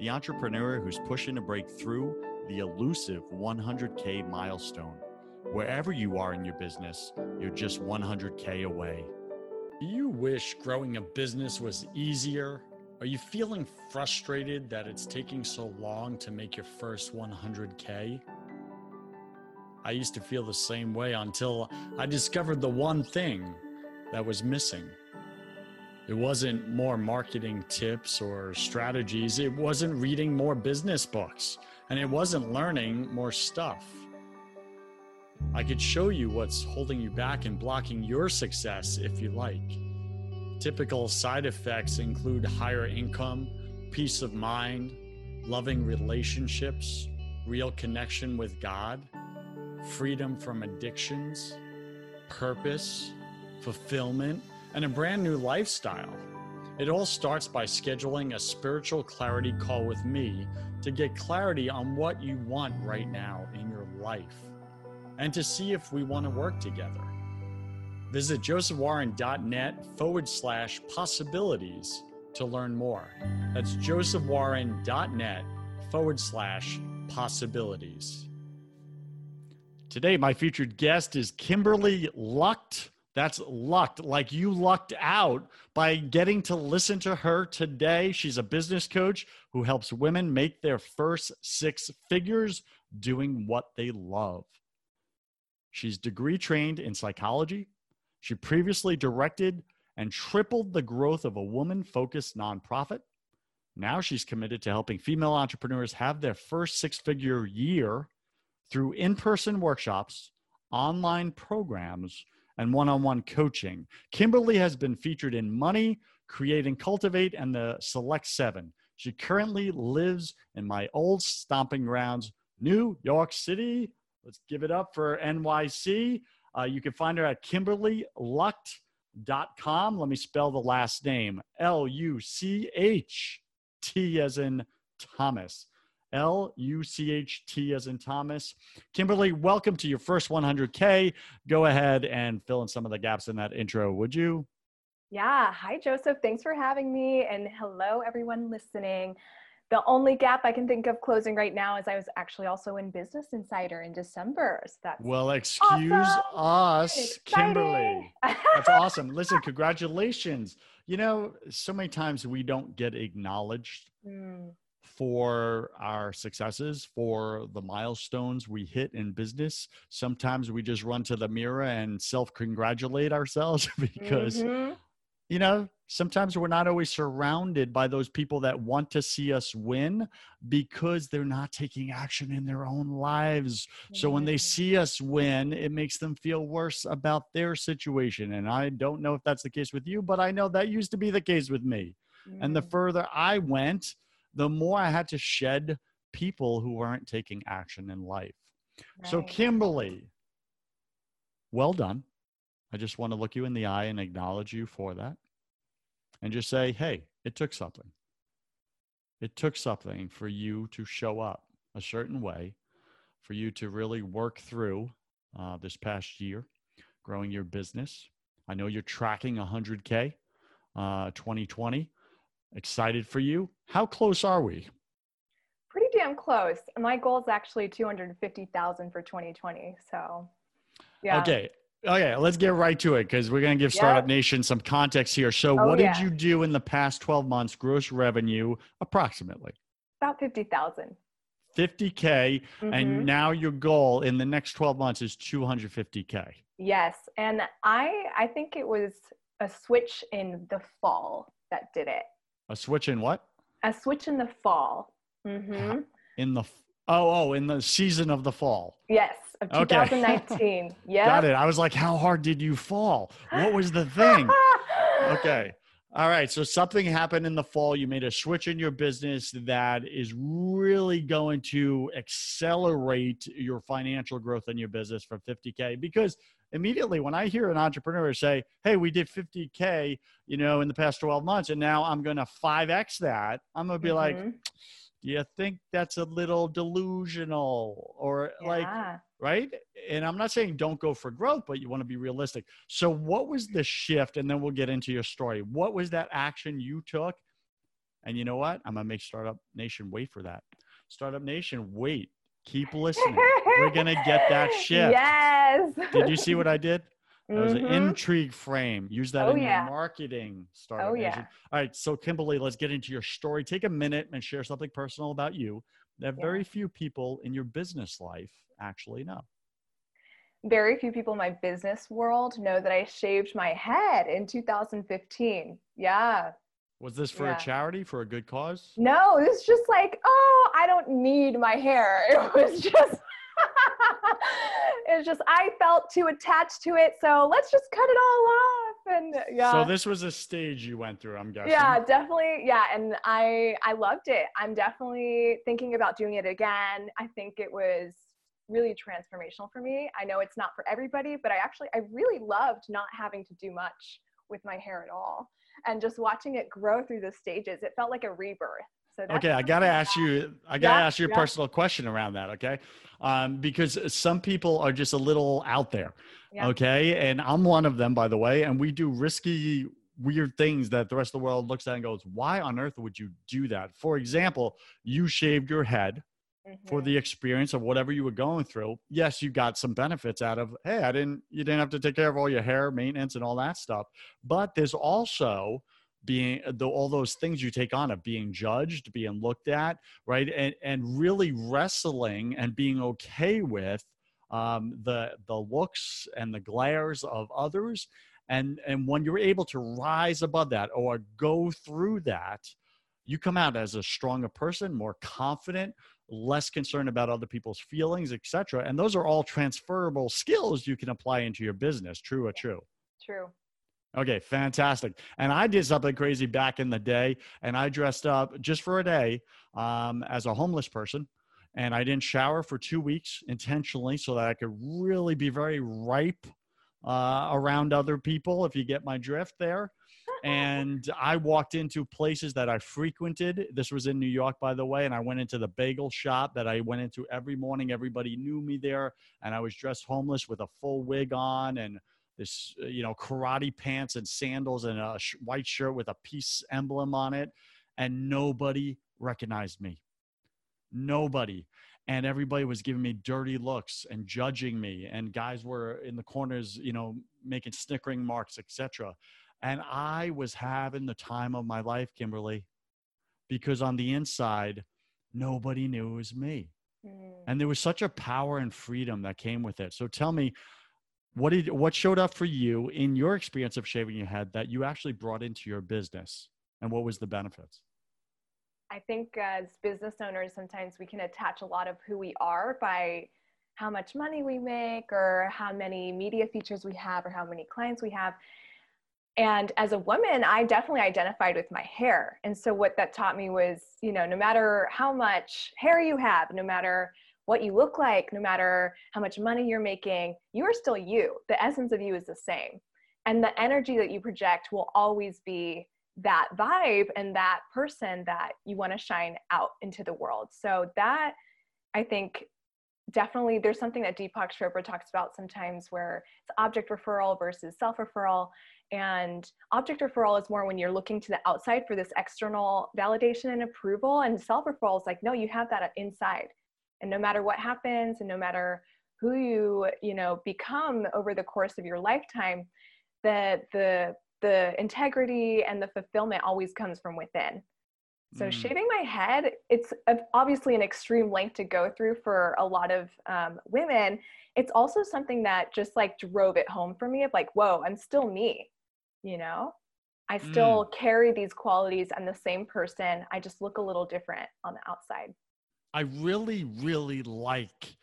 the entrepreneur who's pushing to break through the elusive 100K milestone. Wherever you are in your business, you're just 100K away. Do you wish growing a business was easier? Are you feeling frustrated that it's taking so long to make your first 100K? I used to feel the same way until I discovered the one thing that was missing it wasn't more marketing tips or strategies. It wasn't reading more business books. And it wasn't learning more stuff. I could show you what's holding you back and blocking your success if you like. Typical side effects include higher income, peace of mind, loving relationships, real connection with God, freedom from addictions, purpose, fulfillment, and a brand new lifestyle. It all starts by scheduling a spiritual clarity call with me to get clarity on what you want right now in your life and to see if we want to work together. Visit josephwarren.net forward slash possibilities to learn more. That's josephwarren.net forward slash possibilities. Today, my featured guest is Kimberly Lucht. That's lucked, like you lucked out by getting to listen to her today. She's a business coach who helps women make their first six figures doing what they love. She's degree trained in psychology. She previously directed and tripled the growth of a woman focused nonprofit. Now she's committed to helping female entrepreneurs have their first six figure year through in person workshops, online programs, and one on one coaching. Kimberly has been featured in Money, Create and Cultivate, and the Select Seven. She currently lives in my old stomping grounds, New York City. Let's give it up for NYC. Uh, you can find her at kimberlylucht.com. Let me spell the last name L U C H T as in Thomas. L U C H T as in Thomas. Kimberly, welcome to your first 100K. Go ahead and fill in some of the gaps in that intro, would you? Yeah. Hi, Joseph. Thanks for having me. And hello, everyone listening. The only gap I can think of closing right now is I was actually also in Business Insider in December. So that's well, excuse awesome. us, Kimberly. That's awesome. Listen, congratulations. You know, so many times we don't get acknowledged. Mm for our successes, for the milestones we hit in business. Sometimes we just run to the mirror and self congratulate ourselves because, mm-hmm. you know, sometimes we're not always surrounded by those people that want to see us win because they're not taking action in their own lives. Mm-hmm. So when they see us win, it makes them feel worse about their situation. And I don't know if that's the case with you, but I know that used to be the case with me. Mm-hmm. And the mm. further I went, the more I had to shed people who weren't taking action in life. Right. So, Kimberly, well done. I just want to look you in the eye and acknowledge you for that and just say, hey, it took something. It took something for you to show up a certain way, for you to really work through uh, this past year, growing your business. I know you're tracking 100K uh, 2020 excited for you. How close are we? Pretty damn close. My goal is actually 250,000 for 2020. So, yeah. Okay. Okay, let's get right to it because we're going to give Startup yep. Nation some context here. So, oh, what yeah. did you do in the past 12 months, gross revenue approximately? About 50,000. 50K, Mhm. and now your goal in the next 12 months is 250K. Yes, and I I think it was a switch in the fall that did it. A switch in what? A switch in the fall. hmm In the, oh, oh, in the season of the fall. Yes, of Okay. 2019. Yeah. Got it. I was like, how hard did you fall? What was the thing? Okay. All right. So something happened in the fall. You made a switch in your business that is really going to accelerate your financial growth in your business from 50K. Because immediately when I hear an entrepreneur say, Hey, we did 50K, you know, in the past 12 months, and now I'm going to 5X that, I'm going to be like, Mhm. Do you think that's a little delusional? Or like, right? And I'm not saying don't go for growth, but you want to be realistic. So, what was the shift? And then we'll get into your story. What was that action you took? And you know what? I'm going to make Startup Nation wait for that. Startup Nation, wait. Keep listening. We're going to get that shift. Yes. Did you see what I did? That was an Mhm. intrigue frame. Use that Oh, in yeah. your marketing. Startup Oh, yeah. All right. So, Kimberly, let's get into your story. Take a minute and share something personal about you that Yeah. very few people in your business life actually know. Very few people in my business world know that I shaved my head in 2015. Yeah. Was this for Yeah. a charity, for a good cause? No, it was just like, oh, I don't need my hair. It was just, it was just, I felt too attached to it. So let's just cut it all off. And yeah. So this was a stage you went through, I'm guessing. yeah, definitely. Yeah. And I, I loved it. I'm definitely thinking about doing it again. I think it was really transformational for me. I know it's not for everybody, but I actually, I really loved not having to do much with my hair at all. And just watching it grow through the stages, it felt like a rebirth. So Okay, I gotta ask you. I gotta Yeah, ask you a yeah. personal question around that. Okay, um, because some people are just a little out there. Yeah. Okay, and I'm one of them, by the way. And we do risky, weird things that the rest of the world looks at and goes, "Why on earth would you do that?" For example, you shaved your head for Mhm. the experience of whatever you were going through. Yes, you got some benefits out of, hey, I didn't you didn't have to take care of all your hair maintenance and all that stuff. But there's also being the, all those things you take on of being judged, being looked at, right? And and really wrestling and being okay with um, the the looks and the glares of others. And and when you're able to rise above that or go through that, you come out as a stronger person, more confident, less concerned about other people's feelings, etc. And those are all transferable skills you can apply into your business. True or true? True. Okay, fantastic. And I did something crazy back in the day, and I dressed up just for a day um, as a homeless person. And I didn't shower for two weeks intentionally so that I could really be very ripe uh, around other people, if you get my drift there. And I walked into places that I frequented. This was in New York, by the way. And I went into the bagel shop that I went into every morning. Everybody knew me there. And I was dressed homeless with a full wig on and this, uh, you know, karate pants and sandals and a sh- white shirt with a peace emblem on it. And nobody recognized me. Nobody. And everybody was giving me dirty looks and judging me. And guys were in the corners, you know, making snickering marks, etc. And I was having the time of my life, Kimberly, because on the inside, nobody knew it was me. Mm. And there was such a power and freedom that came with it. So tell me, what did what showed up for you in your experience of shaving your head that you actually brought into your business, and what was the benefits? I think as business owners, sometimes we can attach a lot of who we are by how much money we make or how many media features we have or how many clients we have. And as a woman, I definitely identified with my hair. And so what that taught me was, you know, no matter how much hair you have, no matter what you look like, no matter how much money you're making, you are still you. The essence of you is the same. And the energy that you project will always be that vibe and that person that you want to shine out into the world. So that I think definitely there's something that Deepak Chopra talks about sometimes where it's object referral versus self referral. And object referral is more when you're looking to the outside for this external validation and approval. And self referral is like, no, you have that inside. And no matter what happens and no matter who you, you know, become over the course of your lifetime, that the the integrity and the fulfillment always comes from within. So mm. shaving my head, it's obviously an extreme length to go through for a lot of um, women. It's also something that just like drove it home for me of like, whoa, I'm still me, you know? I still mm. carry these qualities. I'm the same person. I just look a little different on the outside. I really, really like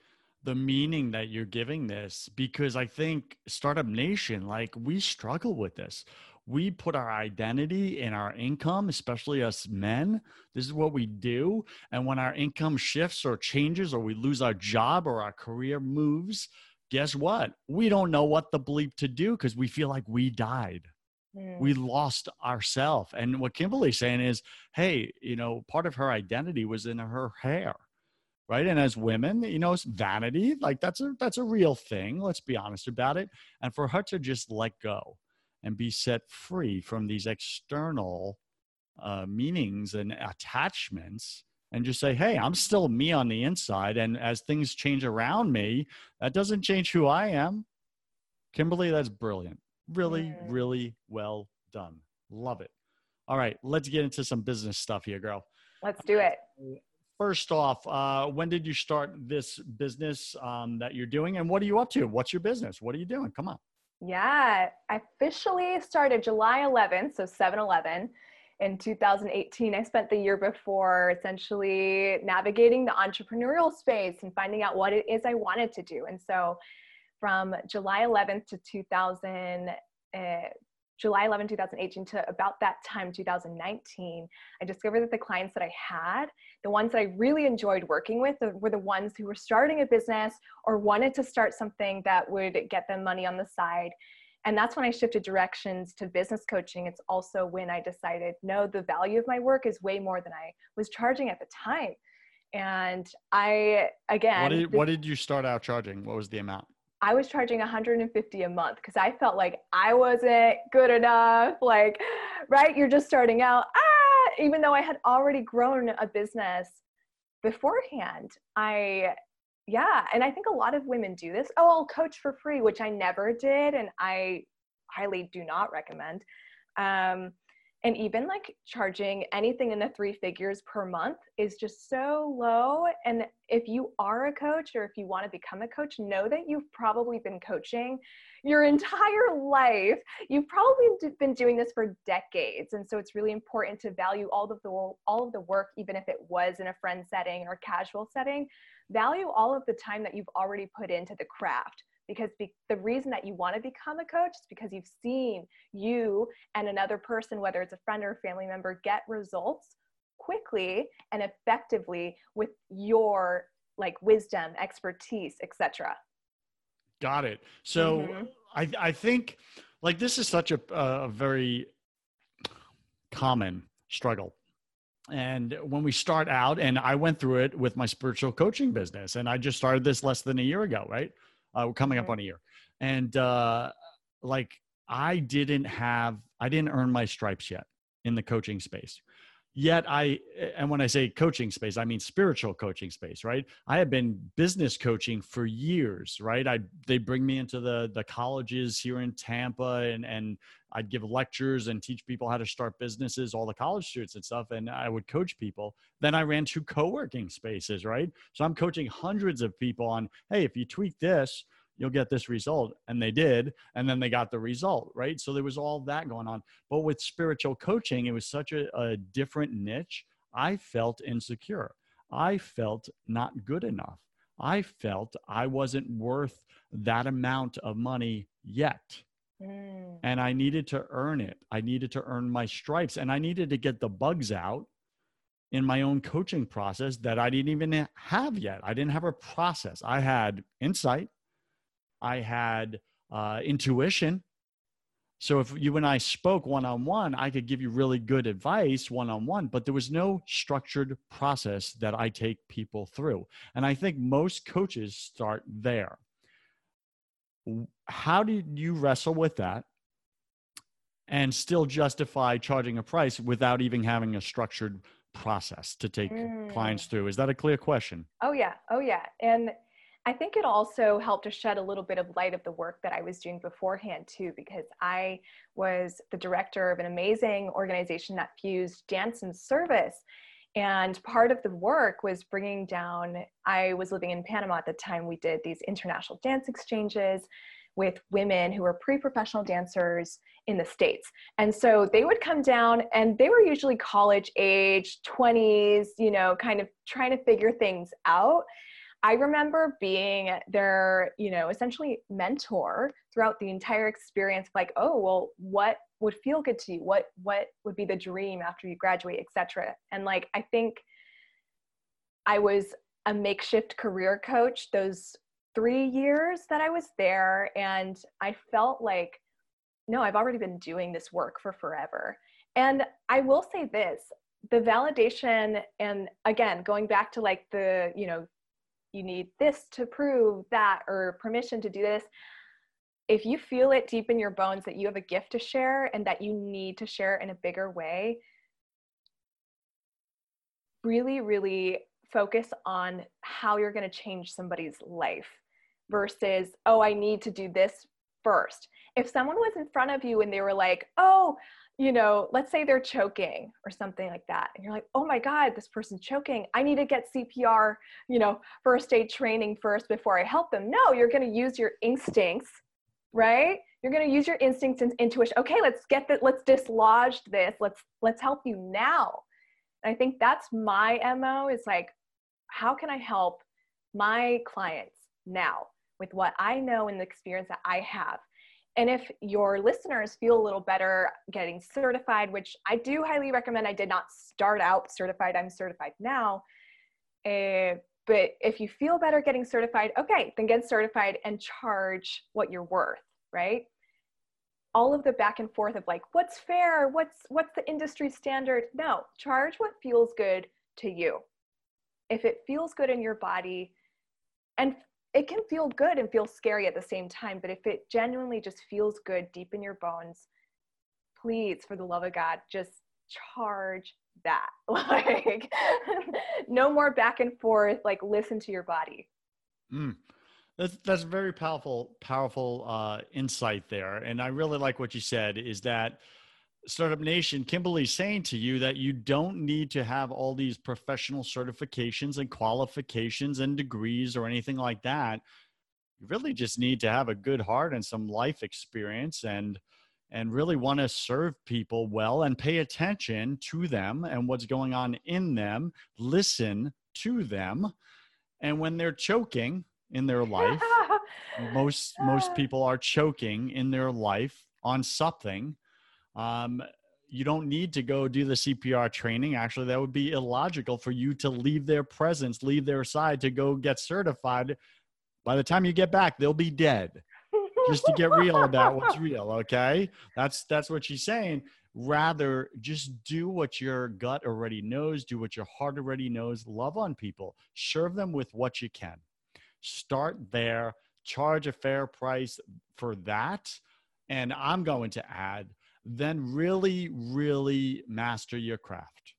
the meaning that you're giving this because I think Startup Nation, like we struggle with this we put our identity in our income, especially us men. This is what we do. And when our income shifts or changes, or we lose our job or our career moves, guess what? We don't know what the bleep to do because we feel like we died. Mm. We lost ourselves. And what Kimberly's saying is, hey, you know, part of her identity was in her hair right and as women you know it's vanity like that's a that's a real thing let's be honest about it and for her to just let go and be set free from these external uh, meanings and attachments and just say, hey, I'm still me on the inside. And as things change around me, that doesn't change who I am. Kimberly, that's brilliant. Really, really well done. Love it. All right, let's get into some business stuff here, girl. Let's do it. First off, uh, when did you start this business um, that you're doing, and what are you up to? What's your business? What are you doing? Come on. Yeah, I officially started July 11th, so 7 Eleven in 2018. I spent the year before essentially navigating the entrepreneurial space and finding out what it is I wanted to do. And so from July 11th to 2000, uh, July 11, 2018 to about that time, 2019, I discovered that the clients that I had, the ones that I really enjoyed working with, were the ones who were starting a business or wanted to start something that would get them money on the side. And that's when I shifted directions to business coaching. It's also when I decided, no, the value of my work is way more than I was charging at the time. And I, again, what did, what did you start out charging? What was the amount? I was charging 150 a month because I felt like I wasn't good enough. Like, right? You're just starting out. Ah, even though I had already grown a business beforehand, I, yeah. And I think a lot of women do this. Oh, I'll coach for free, which I never did. And I highly do not recommend. Um, and even like charging anything in the three figures per month is just so low. And if you are a coach or if you want to become a coach know that you've probably been coaching your entire life. You've probably been doing this for decades. And so it's really important to value all of the all of the work even if it was in a friend setting or casual setting. Value all of the time that you've already put into the craft because be- the reason that you want to become a coach is because you've seen you and another person whether it's a friend or a family member get results quickly and effectively with your like wisdom expertise etc got it. So mm-hmm. i i think like this is such a, a very common struggle. And when we start out and i went through it with my spiritual coaching business and i just started this less than a year ago right uh, we're coming up on a year, and uh, like I didn't have, I didn't earn my stripes yet in the coaching space. Yet I, and when I say coaching space, I mean spiritual coaching space, right? I have been business coaching for years, right? I they bring me into the the colleges here in Tampa, and and I'd give lectures and teach people how to start businesses, all the college students and stuff, and I would coach people. Then I ran two co-working spaces, right? So I'm coaching hundreds of people on, hey, if you tweak this, you'll get this result. And they did. And then they got the result, right? So there was all that going on. But with spiritual coaching, it was such a, a different niche. I felt insecure. I felt not good enough. I felt I wasn't worth that amount of money yet. Mm. And I needed to earn it. I needed to earn my stripes and I needed to get the bugs out in my own coaching process that I didn't even have yet. I didn't have a process. I had insight, I had uh, intuition. So if you and I spoke one on one, I could give you really good advice one on one, but there was no structured process that I take people through. And I think most coaches start there. How did you wrestle with that and still justify charging a price without even having a structured process to take mm. clients through? Is that a clear question? Oh, yeah. Oh, yeah. And I think it also helped to shed a little bit of light of the work that I was doing beforehand too, because I was the director of an amazing organization that fused dance and service. And part of the work was bringing down, I was living in Panama at the time, we did these international dance exchanges with women who were pre professional dancers in the States. And so they would come down and they were usually college age, 20s, you know, kind of trying to figure things out. I remember being their, you know, essentially mentor throughout the entire experience, like, oh, well, what would feel good to you? What what would be the dream after you graduate, etc. And like I think I was a makeshift career coach those three years that I was there, and I felt like, no, I've already been doing this work for forever. And I will say this the validation and again going back to like the you know you need this to prove that or permission to do this. If you feel it deep in your bones that you have a gift to share and that you need to share in a bigger way really really focus on how you're going to change somebody's life versus oh i need to do this first. If someone was in front of you and they were like oh you know, let's say they're choking or something like that. And you're like, oh my God, this person's choking. I need to get CPR, you know, first aid training first before I help them. No, you're going to use your instincts, right? You're going to use your instincts and intuition. Okay, let's get that. Let's dislodge this. Let's, let's help you now. And I think that's my MO is like, how can I help my clients now with what I know and the experience that I have? And if your listeners feel a little better getting certified, which I do highly recommend, I did not start out certified, I'm certified now. Uh, but if you feel better getting certified, okay, then get certified and charge what you're worth, right? All of the back and forth of like, what's fair? What's what's the industry standard? No, charge what feels good to you. If it feels good in your body, and it can feel good and feel scary at the same time. But if it genuinely just feels good deep in your bones, please, for the love of God, just charge that. Like, no more back and forth. Like, listen to your body. Mm. That's that's very powerful, powerful uh, insight there, and I really like what you said. Is that Startup Nation, Kimberly's saying to you that you don't need to have all these professional certifications and qualifications and degrees or anything like that. You really just need to have a good heart and some life experience and and really want to serve people well and pay attention to them and what's going on in them, listen to them. And when they're choking in their life, most most people are choking in their life on something um, you don't need to go do the CPR training. Actually, that would be illogical for you to leave their presence, leave their side to go get certified. By the time you get back, they'll be dead. Just to get real about what's real, okay? That's that's what she's saying. Rather, just do what your gut already knows, do what your heart already knows, love on people, serve them with what you can. Start there, charge a fair price for that. And I'm going to add then really, really master your craft.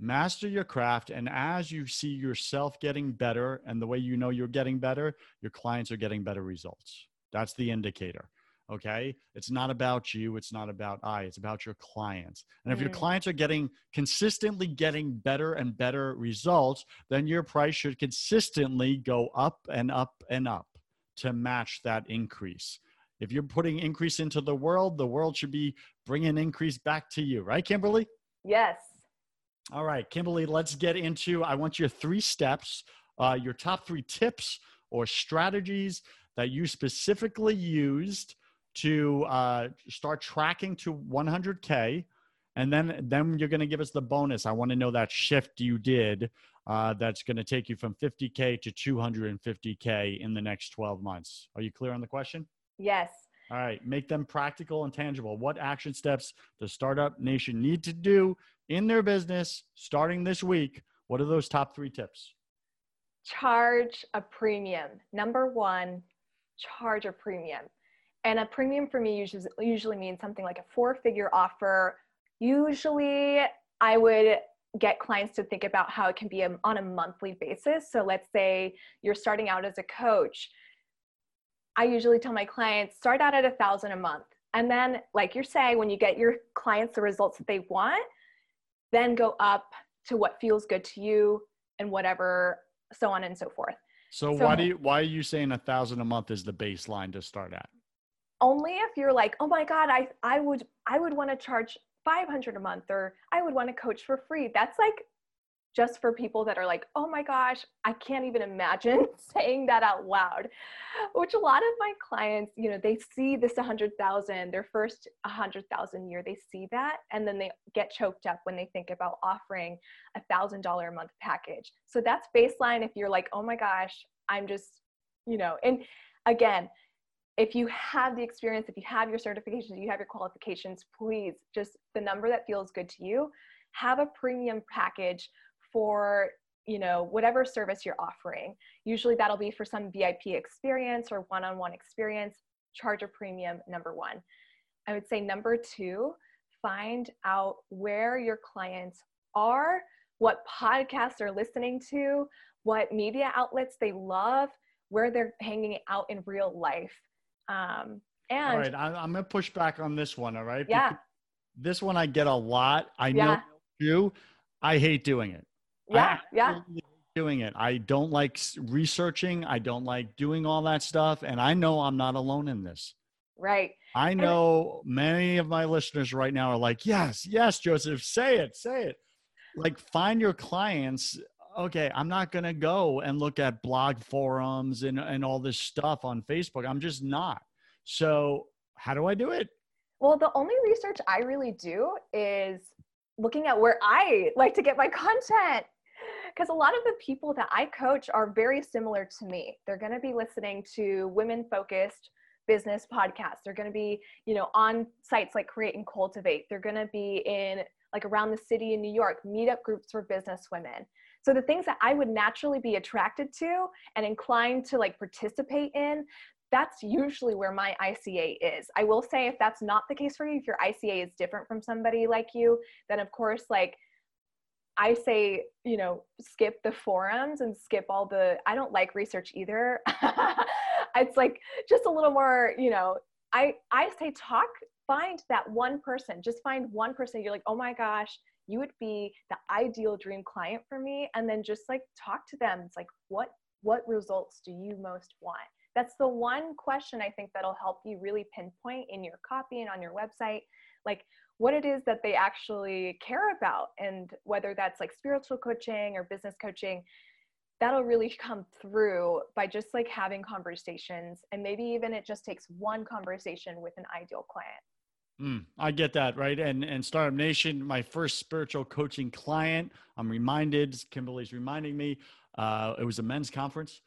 Master your craft. And as you see yourself getting better and the way you know you're getting better, your clients are getting better results. That's the indicator. Okay. It's not about you. It's not about I. It's about your clients. And if mm. your clients are getting consistently getting better and better results, then your price should consistently go up and up and up to match that increase. If you're putting increase into the world, the world should be bringing increase back to you, right, Kimberly? Yes. All right, Kimberly, let's get into. I want your three steps, uh, your top three tips or strategies that you specifically used to uh, start tracking to 100K. And then, then you're going to give us the bonus. I want to know that shift you did uh, that's going to take you from 50K to 250K in the next 12 months. Are you clear on the question? Yes. All right. Make them practical and tangible. What action steps does Startup Nation need to do in their business starting this week? What are those top three tips? Charge a premium. Number one, charge a premium. And a premium for me usually, usually means something like a four figure offer. Usually, I would get clients to think about how it can be on a monthly basis. So let's say you're starting out as a coach. I usually tell my clients start out at a thousand a month. And then, like you're saying, when you get your clients the results that they want, then go up to what feels good to you and whatever, so on and so forth. So, so why do you why are you saying a thousand a month is the baseline to start at? Only if you're like, oh my God, I I would I would want to charge 500 a month or I would want to coach for free. That's like just for people that are like, oh my gosh, I can't even imagine saying that out loud. Which a lot of my clients, you know, they see this 100,000, their first 100,000 year, they see that and then they get choked up when they think about offering a $1,000 a month package. So that's baseline if you're like, oh my gosh, I'm just, you know, and again, if you have the experience, if you have your certifications, you have your qualifications, please just the number that feels good to you, have a premium package for you know whatever service you're offering. Usually that'll be for some vip experience or one-on-one experience. Charge a premium number one. I would say number two find out where your clients are what podcasts they're listening to what media outlets they love where they're hanging out in real life. Um, and all right I, am gonna push back on this one all right? Yeah. Because this one i get a lot. I yeah. know you i hate doing it yeah yeah. doing it. I don't like researching. I don't like doing all that stuff and i know i'm not alone in this. Right. I know many of my listeners right now are like yes yes joseph say it say it. Like find your clients. Okay i'm not going to go and look at blog forums and, and all this stuff on facebook. I'm just not. So how do i do it? Well the only research i really do is looking at where i like to get my content because a lot of the people that I coach are very similar to me. They're going to be listening to women focused business podcasts. They're going to be, you know, on sites like Create and Cultivate. They're going to be in like around the city in New York, meetup groups for business women. So the things that I would naturally be attracted to and inclined to like participate in, that's usually where my ICA is. I will say if that's not the case for you, if your ICA is different from somebody like you, then of course like I say, you know, skip the forums and skip all the, I don't like research either. it's like just a little more, you know, I, I say talk, find that one person, just find one person. You're like, oh my gosh, you would be the ideal dream client for me. And then just like talk to them. It's like, what, what results do you most want? That's the one question I think that'll help you really pinpoint in your copy and on your website. Like, what it is that they actually care about and whether that's like spiritual coaching or business coaching that'll really come through by just like having conversations and maybe even it just takes one conversation with an ideal client Mm, I get that, right? And and Startup Nation, my first spiritual coaching client, I'm reminded, Kimberly's reminding me, uh, it was a men's conference,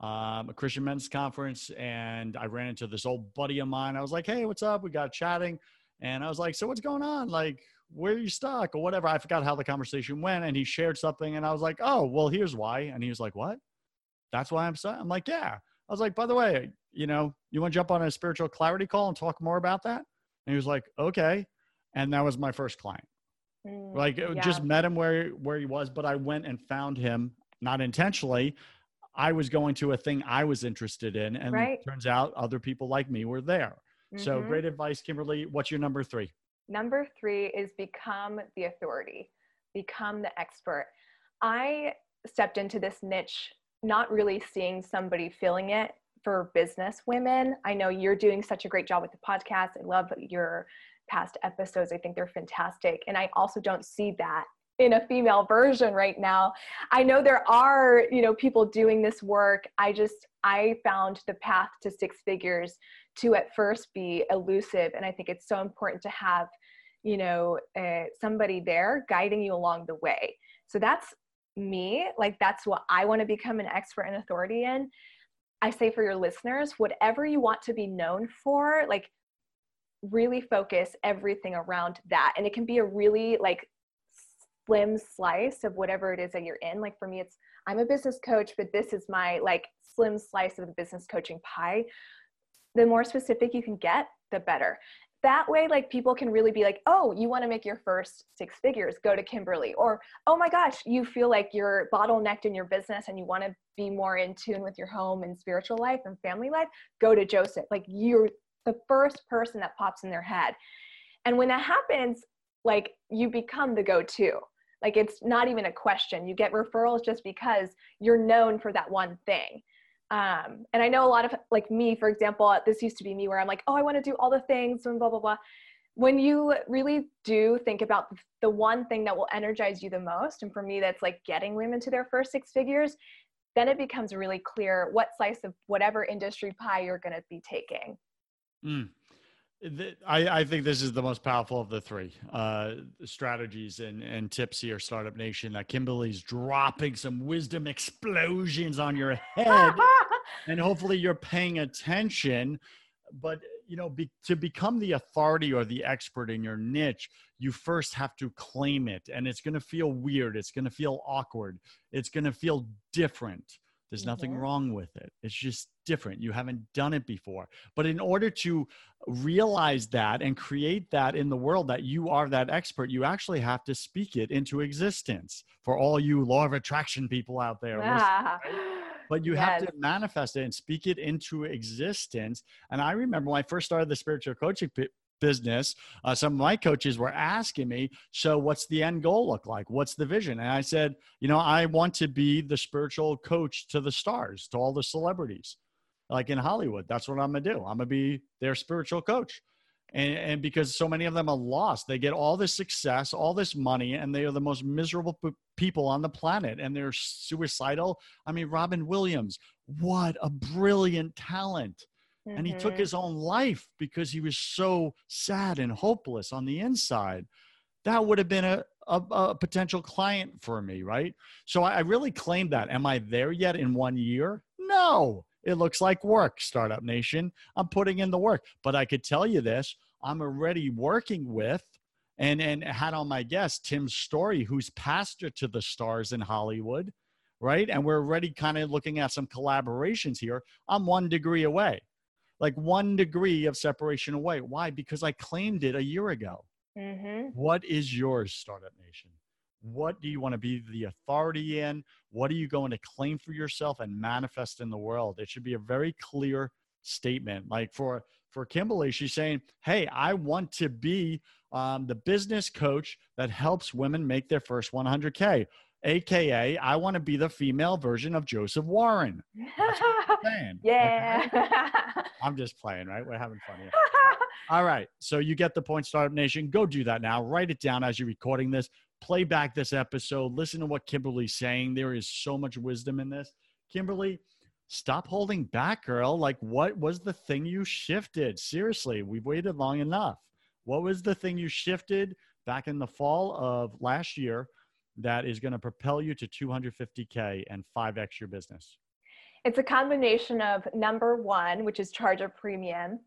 um, a Christian men's conference, and I ran into this old buddy of mine. I was like, "Hey, what's up?" We got chatting, and I was like, so what's going on? Like, where are you stuck or whatever? I forgot how the conversation went. And he shared something. And I was like, oh, well, here's why. And he was like, what? That's why I'm stuck. I'm like, yeah. I was like, by the way, you know, you want to jump on a spiritual clarity call and talk more about that? And he was like, okay. And that was my first client. Mm, like yeah. just met him where where he was, but I went and found him not intentionally. I was going to a thing I was interested in, and right. turns out other people like me were there. Mm-hmm. So great advice, Kimberly. What's your number three? Number three is become the authority, become the expert. I stepped into this niche not really seeing somebody feeling it for business women. I know you're doing such a great job with the podcast. I love your past episodes. I think they're fantastic. And I also don't see that in a female version right now. I know there are, you know, people doing this work. I just I found the path to six figures to at first be elusive and i think it's so important to have you know uh, somebody there guiding you along the way so that's me like that's what i want to become an expert and authority in i say for your listeners whatever you want to be known for like really focus everything around that and it can be a really like slim slice of whatever it is that you're in. Like for me it's i'm a business coach but this is my like slim slice of the business coaching pie. The more specific you can get, the better. that way like people can really be like oh you want to make your first six figures go to kimberly or oh my gosh you feel like you're bottlenecked in your business and you want to be more in tune with your home and spiritual life and family life go to joseph. Like you're the first person that pops in their head. And when that happens like you become the go-to like it's not even a question you get referrals just because you're known for that one thing um, and I know a lot of like me, for example, this used to be me where I'm like, oh, I want to do all the things and blah, blah, blah. When you really do think about the one thing that will energize you the most, and for me, that's like getting women to their first six figures, then it becomes really clear what slice of whatever industry pie you're going to be taking. Mm. I, I, think this is the most powerful of the three uh, strategies and, and tips here, Startup Nation. That Kimberly's dropping some wisdom explosions on your head, and hopefully you're paying attention. But you know, be, to become the authority or the expert in your niche, you first have to claim it, and it's going to feel weird. It's going to feel awkward. It's going to feel different. There's nothing mm-hmm. wrong with it. It's just different. You haven't done it before. But in order to realize that and create that in the world that you are that expert, you actually have to speak it into existence for all you law of attraction people out there. Ah. But you yes. have to manifest it and speak it into existence. And I remember when I first started the spiritual coaching business, uh, some of my coaches were asking me, So, what's the end goal look like? What's the vision? And I said, You know, I want to be the spiritual coach to the stars, to all the celebrities, like in Hollywood. That's what I'm going to do. I'm going to be their spiritual coach. And, and because so many of them are lost, they get all this success, all this money, and they are the most miserable p- people on the planet. And they're suicidal. I mean, Robin Williams, what a brilliant talent Mm-hmm. And he took mm-hmm. his own life because he was so sad and hopeless on the inside. That would have been a, a, a potential client for me, right? So I, I really claimed that. Am I there yet in one year? No. It looks like work, Startup Nation. I'm putting in the work. But I could tell you this I'm already working with and, and had on my guest Tim Storey, who's pastor to the stars in Hollywood, right? And we're already kind of looking at some collaborations here. I'm one degree away like one degree of separation away. Why? Because I claimed it a year ago. Mm-hmm. What is yours, Startup Nation? What do you want to be the authority in? What are you going to claim for yourself and manifest in the world? It should be a very clear statement. Like for for Kimberly, she's saying, "Hey, I want to be um, the business coach that helps women make their first 100k." Aka I want to be the female version of Joseph Warren. yeah. Okay? I'm just playing, right? We're having fun here. All right. So you get the point, Startup Nation. Go do that now. Write it down as you're recording this. Play back this episode. Listen to what Kimberly's saying. There is so much wisdom in this. Kimberly, stop holding back, girl. Like, what was the thing you shifted? Seriously, we've waited long enough. What was the thing you shifted back in the fall of last year that is going to propel you to 250K and 5X your business? It's a combination of number one, which is charge a premium,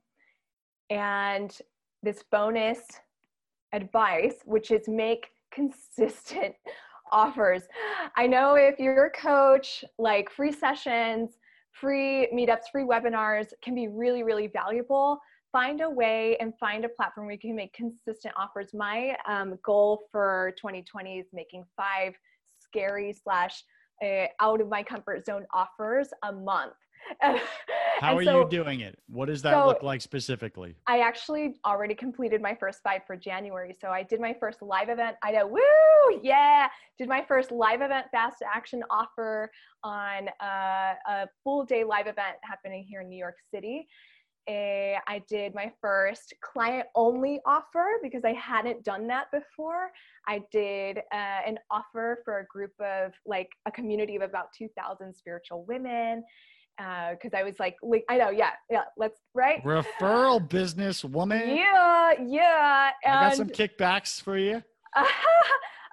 and this bonus advice, which is make consistent offers. I know if you're a coach, like free sessions, free meetups, free webinars can be really, really valuable find a way and find a platform where you can make consistent offers. My um, goal for 2020 is making five scary slash uh, out of my comfort zone offers a month. How are so, you doing it? What does that so look like specifically? I actually already completed my first five for January. So I did my first live event. I know, woo, yeah. Did my first live event fast action offer on uh, a full day live event happening here in New York City a, I did my first client only offer because I hadn't done that before. I did uh, an offer for a group of like a community of about 2,000 spiritual women because uh, I was like, like, I know, yeah, yeah, let's right. Referral business woman. Yeah, yeah. And, I got some kickbacks for you.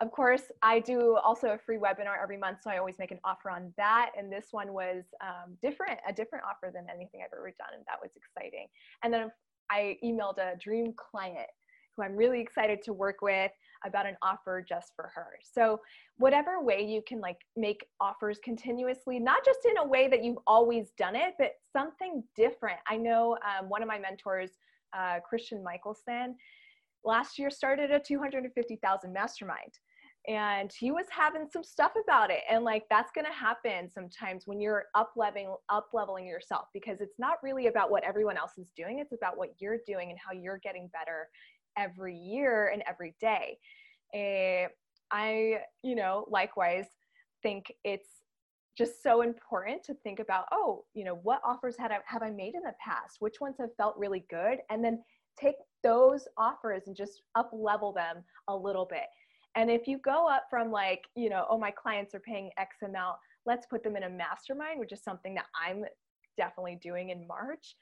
Of course, I do also a free webinar every month, so I always make an offer on that. And this one was um, different, a different offer than anything I've ever done, and that was exciting. And then I emailed a dream client who I'm really excited to work with about an offer just for her. So whatever way you can like make offers continuously, not just in a way that you've always done it, but something different. I know um, one of my mentors uh, Christian Mickelsen, last year started a 250,000 mastermind. And he was having some stuff about it. And like that's gonna happen sometimes when you're up leveling up leveling yourself because it's not really about what everyone else is doing, it's about what you're doing and how you're getting better every year and every day. Uh, I, you know, likewise think it's just so important to think about oh you know what offers had I, have i made in the past which ones have felt really good and then take those offers and just up level them a little bit. And if you go up from like you know oh my clients are paying x amount let's put them in a mastermind which is something that i'm definitely doing in march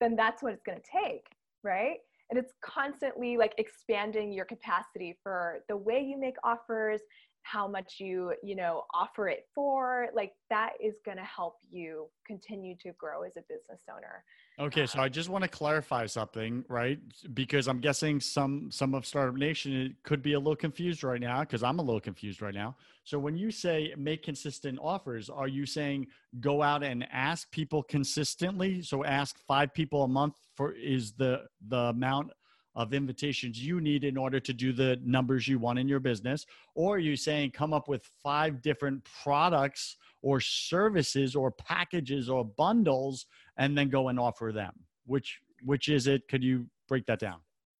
then that's what it's going to take right? And it's constantly like expanding your capacity for the way you make offers how much you you know offer it for like that is going to help you continue to grow as a business owner. Okay so i just want to clarify something right? Because i'm guessing some some of startup nation could be a little confused right now because i'm a little confused right now. So when you say make consistent offers are you saying go out and ask people consistently? So ask five people a month for is the the amount of invitations you need in order to do the numbers you want in your business? Or are you saying come up with five different products or services or packages or bundles and then go and offer them? Which which is it? Could you break that down?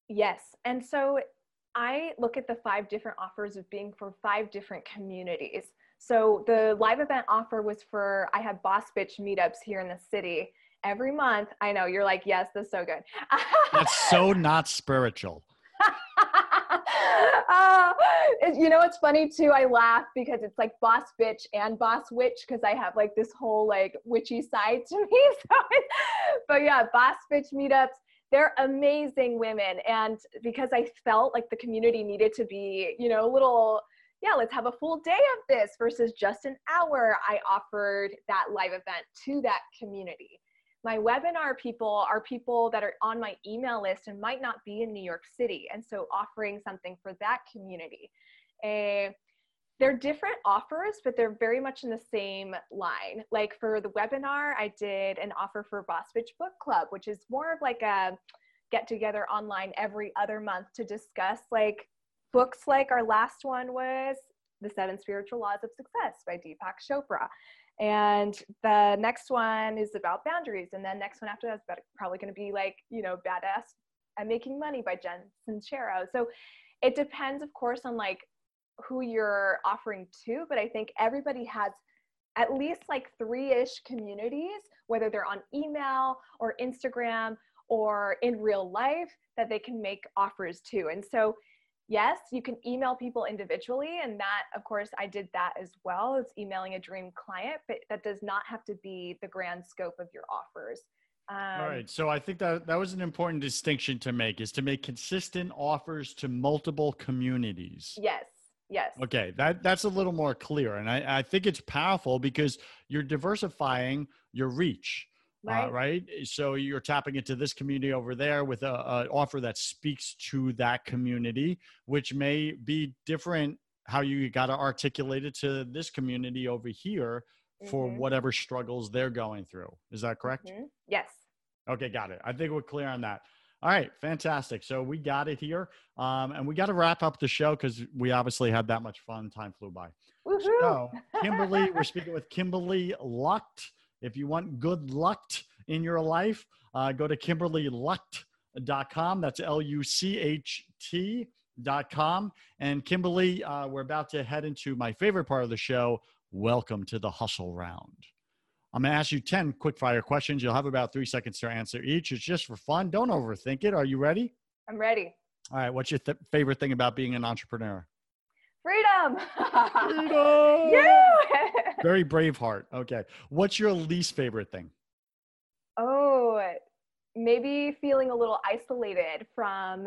Yes. And so I look at the five different offers of being for five different communities. So the live event offer was for I had boss bitch meetups here in the city every month. I know you're like, yes, that's so good. that's so not spiritual. uh, you know what's funny too? I laugh because it's like boss bitch and boss witch because I have like this whole like witchy side to me. So, but yeah, boss bitch meetups. They're amazing women, and because I felt like the community needed to be, you know, a little yeah, let's have a full day of this versus just an hour. I offered that live event to that community my webinar people are people that are on my email list and might not be in New York City. And so offering something for that community. Uh, they're different offers, but they're very much in the same line. Like for the webinar, I did an offer for Boss Bitch Book Club, which is more of like a get together online every other month to discuss like books like our last one was The Seven Spiritual Laws of Success by Deepak Chopra. And the next one is about boundaries. And then next one after that's probably going to be like, you know, Badass at Making Money by Jen Sincero. So it depends, of course, on like who you're offering to, but I think everybody has at least like three ish communities, whether they're on email or Instagram or in real life, that they can make offers to. And so yes, you can email people individually. And that, of course, I did that as well. It's emailing a dream client, but that does not have to be the grand scope of your offers. Um, All right. So I think that that was an important distinction to make is to make consistent offers to multiple communities. Yes. Yes. Okay. That that's a little more clear. And I, I think it's powerful because you're diversifying your reach. Uh, right. Uh, right. So you're tapping into this community over there with a, a, offer that speaks to that community, which may be different how you got to articulate it to this community over here for mm-hmm. whatever struggles they're going through. Is that correct? Mm-hmm. Yes. Okay, got it. I think we're clear on that. All right, fantastic. So we got it here, um, and we got to wrap up the show because we obviously had that much fun. Time flew by. Woo-hoo. So, Kimberly, we're speaking with Kimberly Lucht. If you want good luck in your life, uh, go to kimberlylucht.com. That's L U C H T.com. And Kimberly, uh, we're about to head into my favorite part of the show. Welcome to the hustle round. I'm going to ask you 10 quick fire questions. You'll have about three seconds to answer each. It's just for fun. Don't overthink it. Are you ready? I'm ready. All right. What's your th- favorite thing about being an entrepreneur? Freedom. Freedom. yeah. Very brave heart. Okay. What's your least favorite thing? Oh, maybe feeling a little isolated from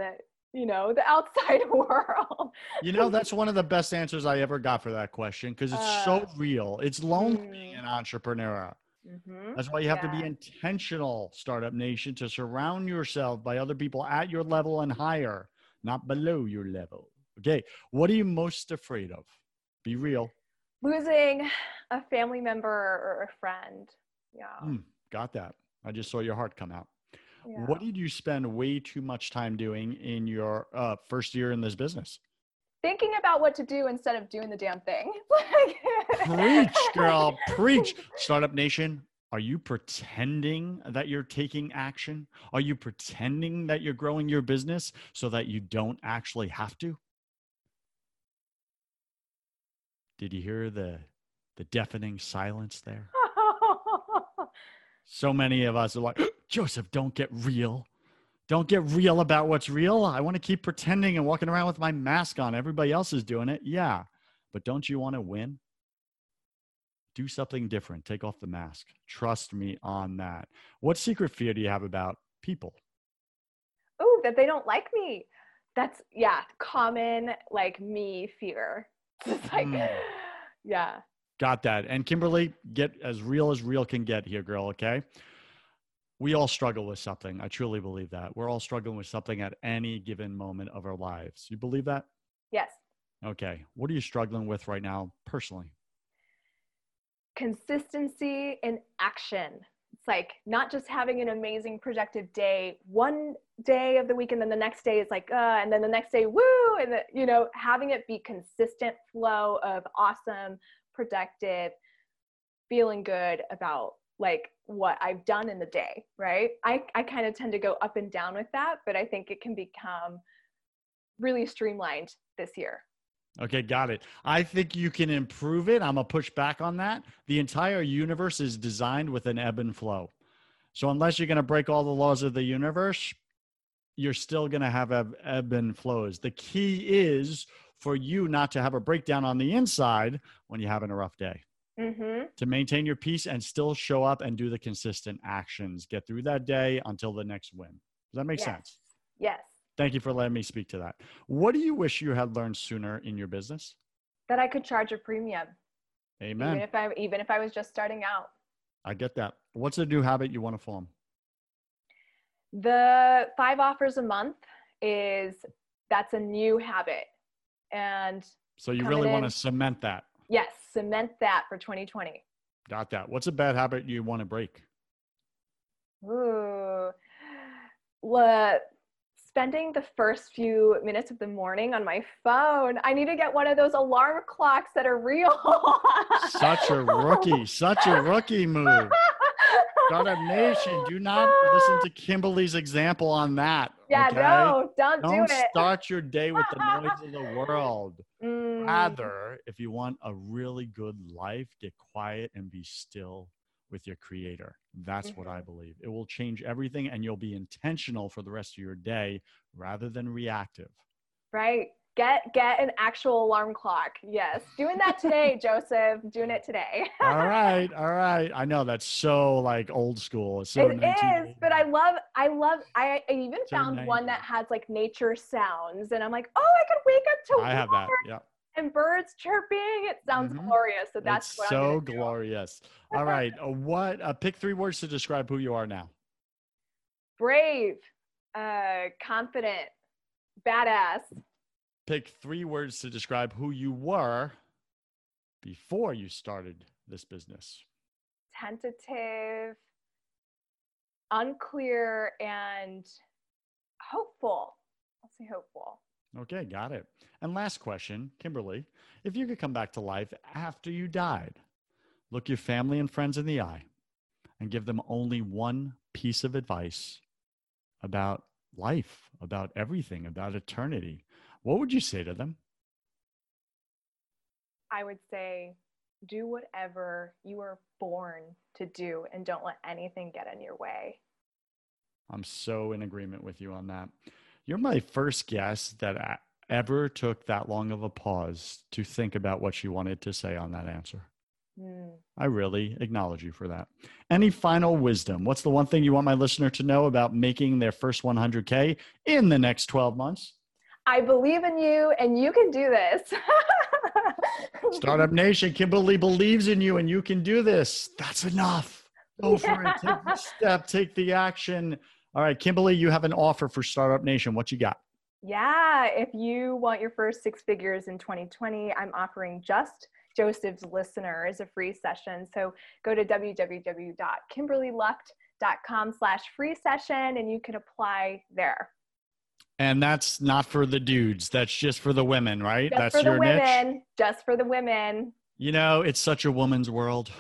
you know the outside world you know that's one of the best answers i ever got for that question because it's uh, so real it's lonely mm, being an entrepreneur mm-hmm, that's why you have yeah. to be intentional startup nation to surround yourself by other people at your level and higher not below your level Okay. What are you most afraid of? Be real. Losing a family member or a friend. Yeah. Mm, got that. I just saw your heart come out. Yeah. What did you spend way too much time doing in your uh, first year in this business? Thinking about what to do instead of doing the damn thing. preach, girl, preach. Startup Nation, are you pretending that you're taking action? Are you pretending that you're growing your business so that you don't actually have to? Did you hear the the deafening silence there? so many of us are like, Joseph, don't get real. Don't get real about what's real. I want to keep pretending and walking around with my mask on. Everybody else is doing it. Yeah. But don't you want to win? Do something different. Take off the mask. Trust me on that. What secret fear do you have about people? Oh, that they don't like me. That's, yeah, common like me fear. It's like, mm. yeah. Got that. And Kimberly, get as real as real can get here, girl. Okay. We all struggle with something. I truly believe that. We're all struggling with something at any given moment of our lives. You believe that? Yes. Okay. What are you struggling with right now personally? Consistency in action. Like not just having an amazing productive day one day of the week and then the next day is like, uh, and then the next day, woo, and the, you know, having it be consistent flow of awesome, productive, feeling good about like what I've done in the day, right? I, I kind of tend to go up and down with that, but I think it can become really streamlined this year. Okay, got it. I think you can improve it. I'm going to push back on that. The entire universe is designed with an ebb and flow. So, unless you're going to break all the laws of the universe, you're still going to have ebb, ebb and flows. The key is for you not to have a breakdown on the inside when you're having a rough day. Mm-hmm. To maintain your peace and still show up and do the consistent actions. Get through that day until the next win. Does that make yes. sense? Yes. Thank you for letting me speak to that. What do you wish you had learned sooner in your business? That I could charge a premium. Amen. Even if I even if I was just starting out. I get that. What's a new habit you want to form? The five offers a month is that's a new habit. And so you really in, want to cement that. Yes, cement that for 2020. Got that. What's a bad habit you want to break? Ooh. Well, spending the first few minutes of the morning on my phone. I need to get one of those alarm clocks that are real. such a rookie, such a rookie move. Startup Nation, do not listen to Kimberly's example on that. Yeah, okay? no, don't, don't do it. start your day with the noise of the world. Mm. Rather, if you want a really good life, get quiet and be still with your creator. That's mm-hmm. what I mm-hmm. believe. It will change everything and you'll be intentional for the rest of your day rather than reactive. Right get get an actual alarm clock yes doing that today joseph doing it today all right all right i know that's so like old school it's so it is but i love i love i, I even so found one that has like nature sounds and i'm like oh i could wake up to it. i have that yeah and birds chirping it sounds mm-hmm. glorious so that's so glorious all right uh, what uh, pick three words to describe who you are now brave uh confident badass pick three words to describe who you were before you started this business. Tentative, unclear, and hopeful. I'll say hopeful. Okay, got it. And last question, Kimberly, if you could come back to life after you died, look your family and friends in the eye and give them only one piece of advice about life, about everything, about eternity, what would you say to them? I would say do whatever you were born to do and don't let anything get in your way. I'm so in agreement with you on that. You're my first guest that ever took that long of a pause to think about what she wanted to say on that answer. Mm. I really acknowledge you for that. Any final wisdom? What's the one thing you want my listener to know about making their first 100K in the next 12 months? I believe in you and you can do this. Startup Nation, Kimberly believes in you and you can do this. That's enough. Go yeah. for it. Take the step, take the action. All right, Kimberly, you have an offer for Startup Nation. What you got? Yeah, if you want your first six figures in 2020, I'm offering just Joseph's listeners a free session. So go to www.kimberlylucht.com com slash free session and you can apply there. And that's not for the dudes. That's just for the women, right? Just that's for the your women. niche. Just for the women. You know, it's such a woman's world.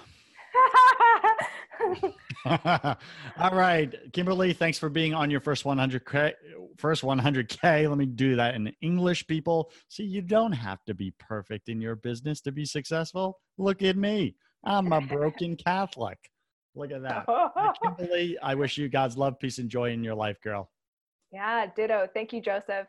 All right, Kimberly, thanks for being on your first 100k. First 100k. Let me do that in English, people. See, you don't have to be perfect in your business to be successful. Look at me. I'm a broken Catholic. Look at that. Kimberly, I wish you God's love, peace, and joy in your life, girl. yeah, ditto. Thank you, Joseph.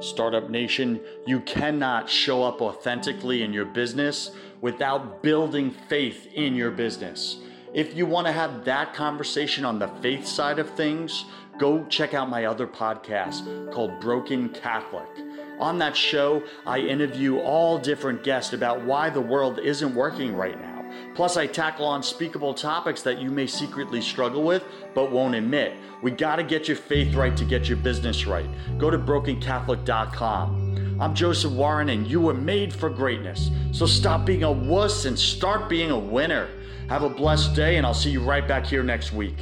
Startup Nation, you cannot show up authentically in your business without building faith in your business. If you want to have that conversation on the faith side of things, go check out my other podcast called Broken Catholic. On that show, I interview all different guests about why the world isn't working right now. Plus, I tackle unspeakable topics that you may secretly struggle with but won't admit. We got to get your faith right to get your business right. Go to brokencatholic.com. I'm Joseph Warren, and you were made for greatness. So stop being a wuss and start being a winner. Have a blessed day, and I'll see you right back here next week.